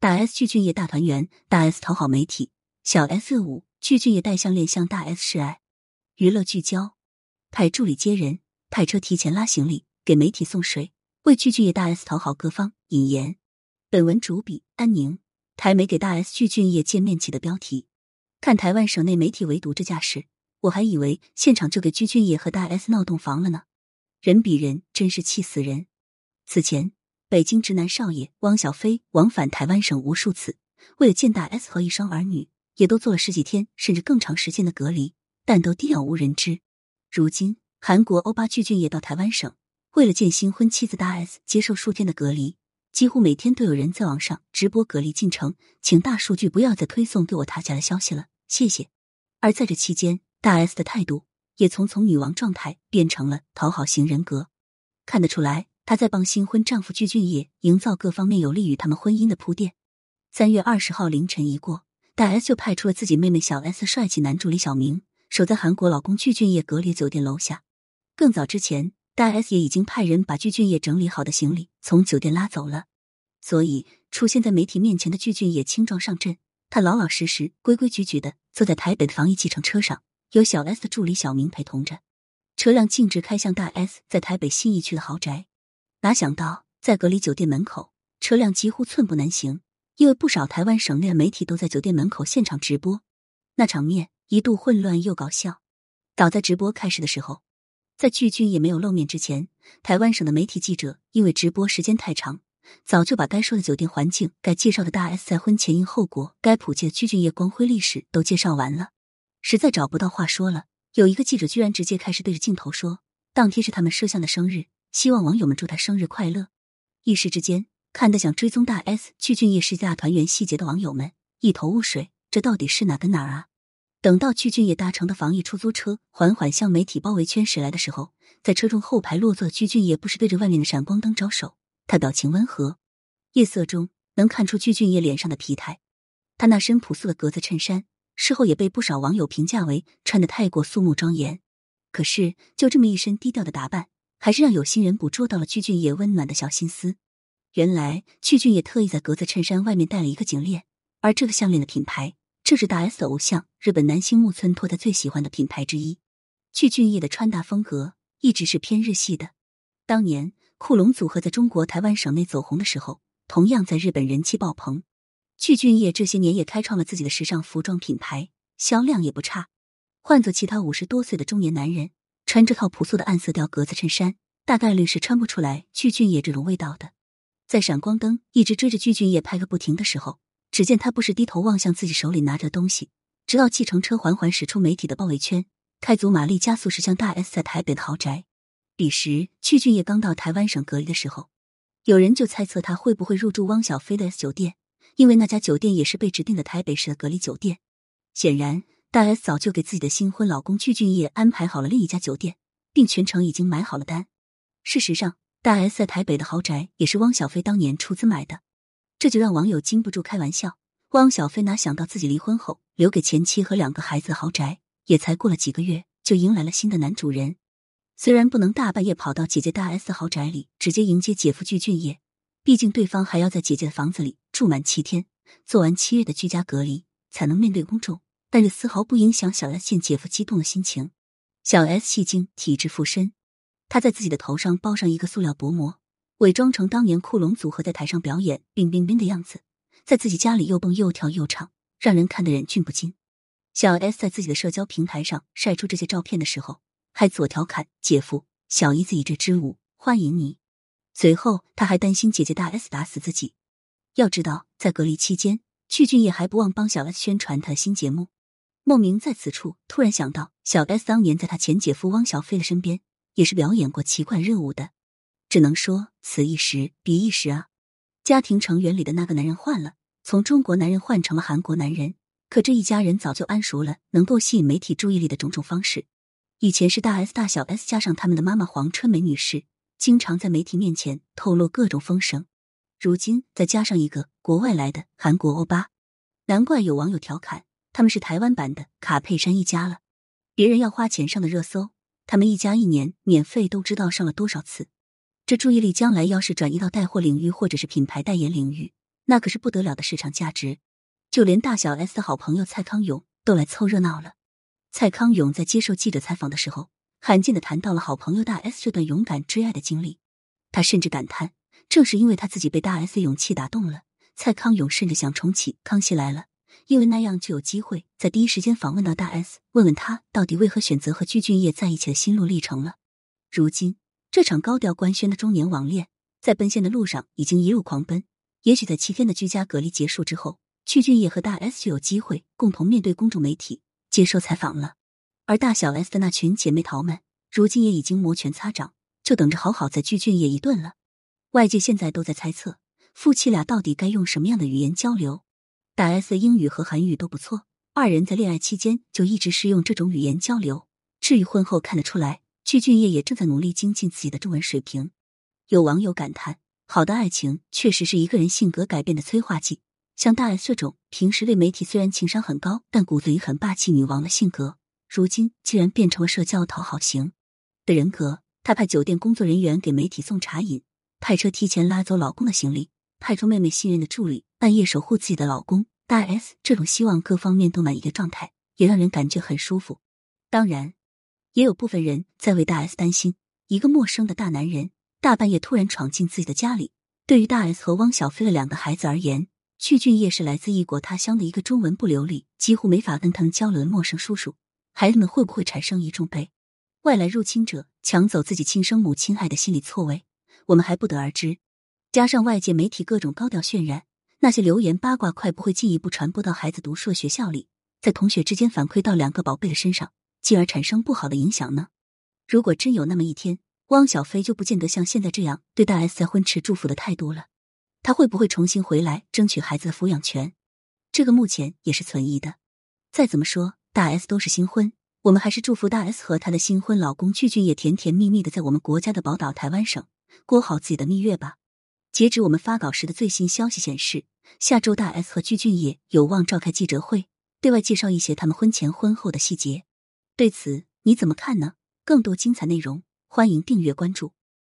大 S 具俊晔大团圆，大 S 讨好媒体，小 S 舞，具俊晔戴项链向大 S 示爱。娱乐聚焦，派助理接人，派车提前拉行李，给媒体送水，为具俊晔大 S 讨好各方。引言：本文主笔安宁。台媒给大 S 具俊晔见面起的标题。看台湾省内媒体围堵这架势，我还以为现场就给具俊晔和大 S 闹洞房了呢。人比人，真是气死人。此前，北京直男少爷汪小菲往返台湾省无数次，为了见大 S 和一双儿女，也都做了十几天甚至更长时间的隔离，但都低调无人知。如今，韩国欧巴具俊也到台湾省，为了见新婚妻子大 S，接受数天的隔离。几乎每天都有人在网上直播隔离进程，请大数据不要再推送给我他家的消息了，谢谢。而在这期间，大 S 的态度也从从女王状态变成了讨好型人格，看得出来，她在帮新婚丈夫具俊晔营造各方面有利于他们婚姻的铺垫。三月二十号凌晨一过，大 S 就派出了自己妹妹小 S 帅气男助理小明守在韩国老公具俊晔隔离酒店楼下。更早之前。大 S 也已经派人把具俊晔整理好的行李从酒店拉走了，所以出现在媒体面前的具俊晔轻装上阵，他老老实实、规规矩矩的坐在台北的防疫计程车上，由小 S 的助理小明陪同着，车辆径直开向大 S 在台北信义区的豪宅。哪想到在隔离酒店门口，车辆几乎寸步难行，因为不少台湾省内的媒体都在酒店门口现场直播，那场面一度混乱又搞笑。早在直播开始的时候。在巨俊也没有露面之前，台湾省的媒体记者因为直播时间太长，早就把该说的酒店环境、该介绍的大 S 在婚前因后果、该普及的具俊晔光辉历史都介绍完了，实在找不到话说了。有一个记者居然直接开始对着镜头说：“当天是他们摄像的生日，希望网友们祝他生日快乐。”一时之间，看得想追踪大 S 具俊晔世家团圆细节的网友们一头雾水，这到底是哪跟哪儿啊？等到具俊晔搭乘的防疫出租车缓缓向媒体包围圈驶来的时候，在车中后排落座的具俊晔不时对着外面的闪光灯招手，他表情温和。夜色中能看出具俊晔脸上的疲态。他那身朴素的格子衬衫，事后也被不少网友评价为穿的太过肃穆庄严。可是，就这么一身低调的打扮，还是让有心人捕捉到了具俊晔温暖的小心思。原来，具俊晔特意在格子衬衫外面戴了一个颈链，而这个项链的品牌。正是大 S 偶像日本男星木村拓哉最喜欢的品牌之一。具俊晔的穿搭风格一直是偏日系的。当年酷龙组合在中国台湾省内走红的时候，同样在日本人气爆棚。具俊晔这些年也开创了自己的时尚服装品牌，销量也不差。换做其他五十多岁的中年男人，穿这套朴素的暗色调格子衬衫，大概率是穿不出来具俊晔这种味道的。在闪光灯一直追着具俊晔拍个不停的时候。只见他不时低头望向自己手里拿着东西，直到计程车缓缓驶出媒体的包围圈，开足马力加速驶向大 S 在台北的豪宅。彼时，具俊晔刚到台湾省隔离的时候，有人就猜测他会不会入住汪小菲的 S 酒店，因为那家酒店也是被指定的台北市的隔离酒店。显然，大 S 早就给自己的新婚老公具俊晔安排好了另一家酒店，并全程已经买好了单。事实上，大 S 在台北的豪宅也是汪小菲当年出资买的。这就让网友禁不住开玩笑：汪小菲哪想到自己离婚后留给前妻和两个孩子豪宅，也才过了几个月就迎来了新的男主人。虽然不能大半夜跑到姐姐大 S 豪宅里直接迎接姐夫具俊晔，毕竟对方还要在姐姐的房子里住满七天，做完七月的居家隔离才能面对公众，但是丝毫不影响小 S 见姐夫激动的心情。小 S 戏精体质附身，她在自己的头上包上一个塑料薄膜。伪装成当年酷龙组合在台上表演冰冰冰的样子，在自己家里又蹦又跳又唱，让人看得忍俊不禁。小 S 在自己的社交平台上晒出这些照片的时候，还左调侃：“姐夫，小姨子以这支舞欢迎你。”随后，他还担心姐姐大 S 打死自己。要知道，在隔离期间，具俊晔还不忘帮小 S 宣传他的新节目。莫名在此处突然想到，小 S 当年在他前姐夫汪小菲的身边，也是表演过奇怪热舞的。只能说此一时彼一时啊！家庭成员里的那个男人换了，从中国男人换成了韩国男人。可这一家人早就谙熟了能够吸引媒体注意力的种种方式。以前是大 S 大小 S 加上他们的妈妈黄春梅女士，经常在媒体面前透露各种风声。如今再加上一个国外来的韩国欧巴，难怪有网友调侃他们是台湾版的卡佩珊一家了。别人要花钱上的热搜，他们一家一年免费都知道上了多少次。这注意力将来要是转移到带货领域或者是品牌代言领域，那可是不得了的市场价值。就连大小 S 的好朋友蔡康永都来凑热闹了。蔡康永在接受记者采访的时候，罕见的谈到了好朋友大 S 这段勇敢追爱的经历。他甚至感叹，正是因为他自己被大 S 勇气打动了，蔡康永甚至想重启《康熙来了》，因为那样就有机会在第一时间访问到大 S，问问他到底为何选择和具俊晔在一起的心路历程了。如今，这场高调官宣的中年网恋，在奔现的路上已经一路狂奔。也许在七天的居家隔离结束之后，具俊晔和大 S 就有机会共同面对公众媒体接受采访了。而大小 S 的那群姐妹淘们，如今也已经摩拳擦掌。就等着好好在具俊晔一顿了。外界现在都在猜测，夫妻俩到底该用什么样的语言交流。大 S 的英语和韩语都不错，二人在恋爱期间就一直是用这种语言交流。至于婚后，看得出来，具俊晔也正在努力精进自己的中文水平。有网友感叹：好的爱情确实是一个人性格改变的催化剂。像大 S 这种平时对媒体虽然情商很高，但骨子里很霸气女王的性格，如今竟然变成了社交讨好型的人格。他派酒店工作人员给媒体送茶饮，派车提前拉走老公的行李，派出妹妹信任的助理半夜守护自己的老公。大 S 这种希望各方面都满意的状态，也让人感觉很舒服。当然，也有部分人在为大 S 担心，一个陌生的大男人大半夜突然闯进自己的家里。对于大 S 和汪小菲的两个孩子而言，具俊晔是来自异国他乡的一个中文不流利、几乎没法跟他们交流的陌生叔叔。孩子们会不会产生一种被外来入侵者？抢走自己亲生母亲爱的心理错位，我们还不得而知。加上外界媒体各种高调渲染，那些流言八卦，快不会进一步传播到孩子读书的学校里，在同学之间反馈到两个宝贝的身上，进而产生不好的影响呢？如果真有那么一天，汪小菲就不见得像现在这样对大 S 在婚持祝福的态度了，他会不会重新回来争取孩子的抚养权？这个目前也是存疑的。再怎么说，大 S 都是新婚。我们还是祝福大 S 和她的新婚老公具俊也甜甜蜜蜜的在我们国家的宝岛台湾省过好自己的蜜月吧。截止我们发稿时的最新消息显示，下周大 S 和具俊晔有望召开记者会，对外介绍一些他们婚前婚后的细节。对此你怎么看呢？更多精彩内容，欢迎订阅关注。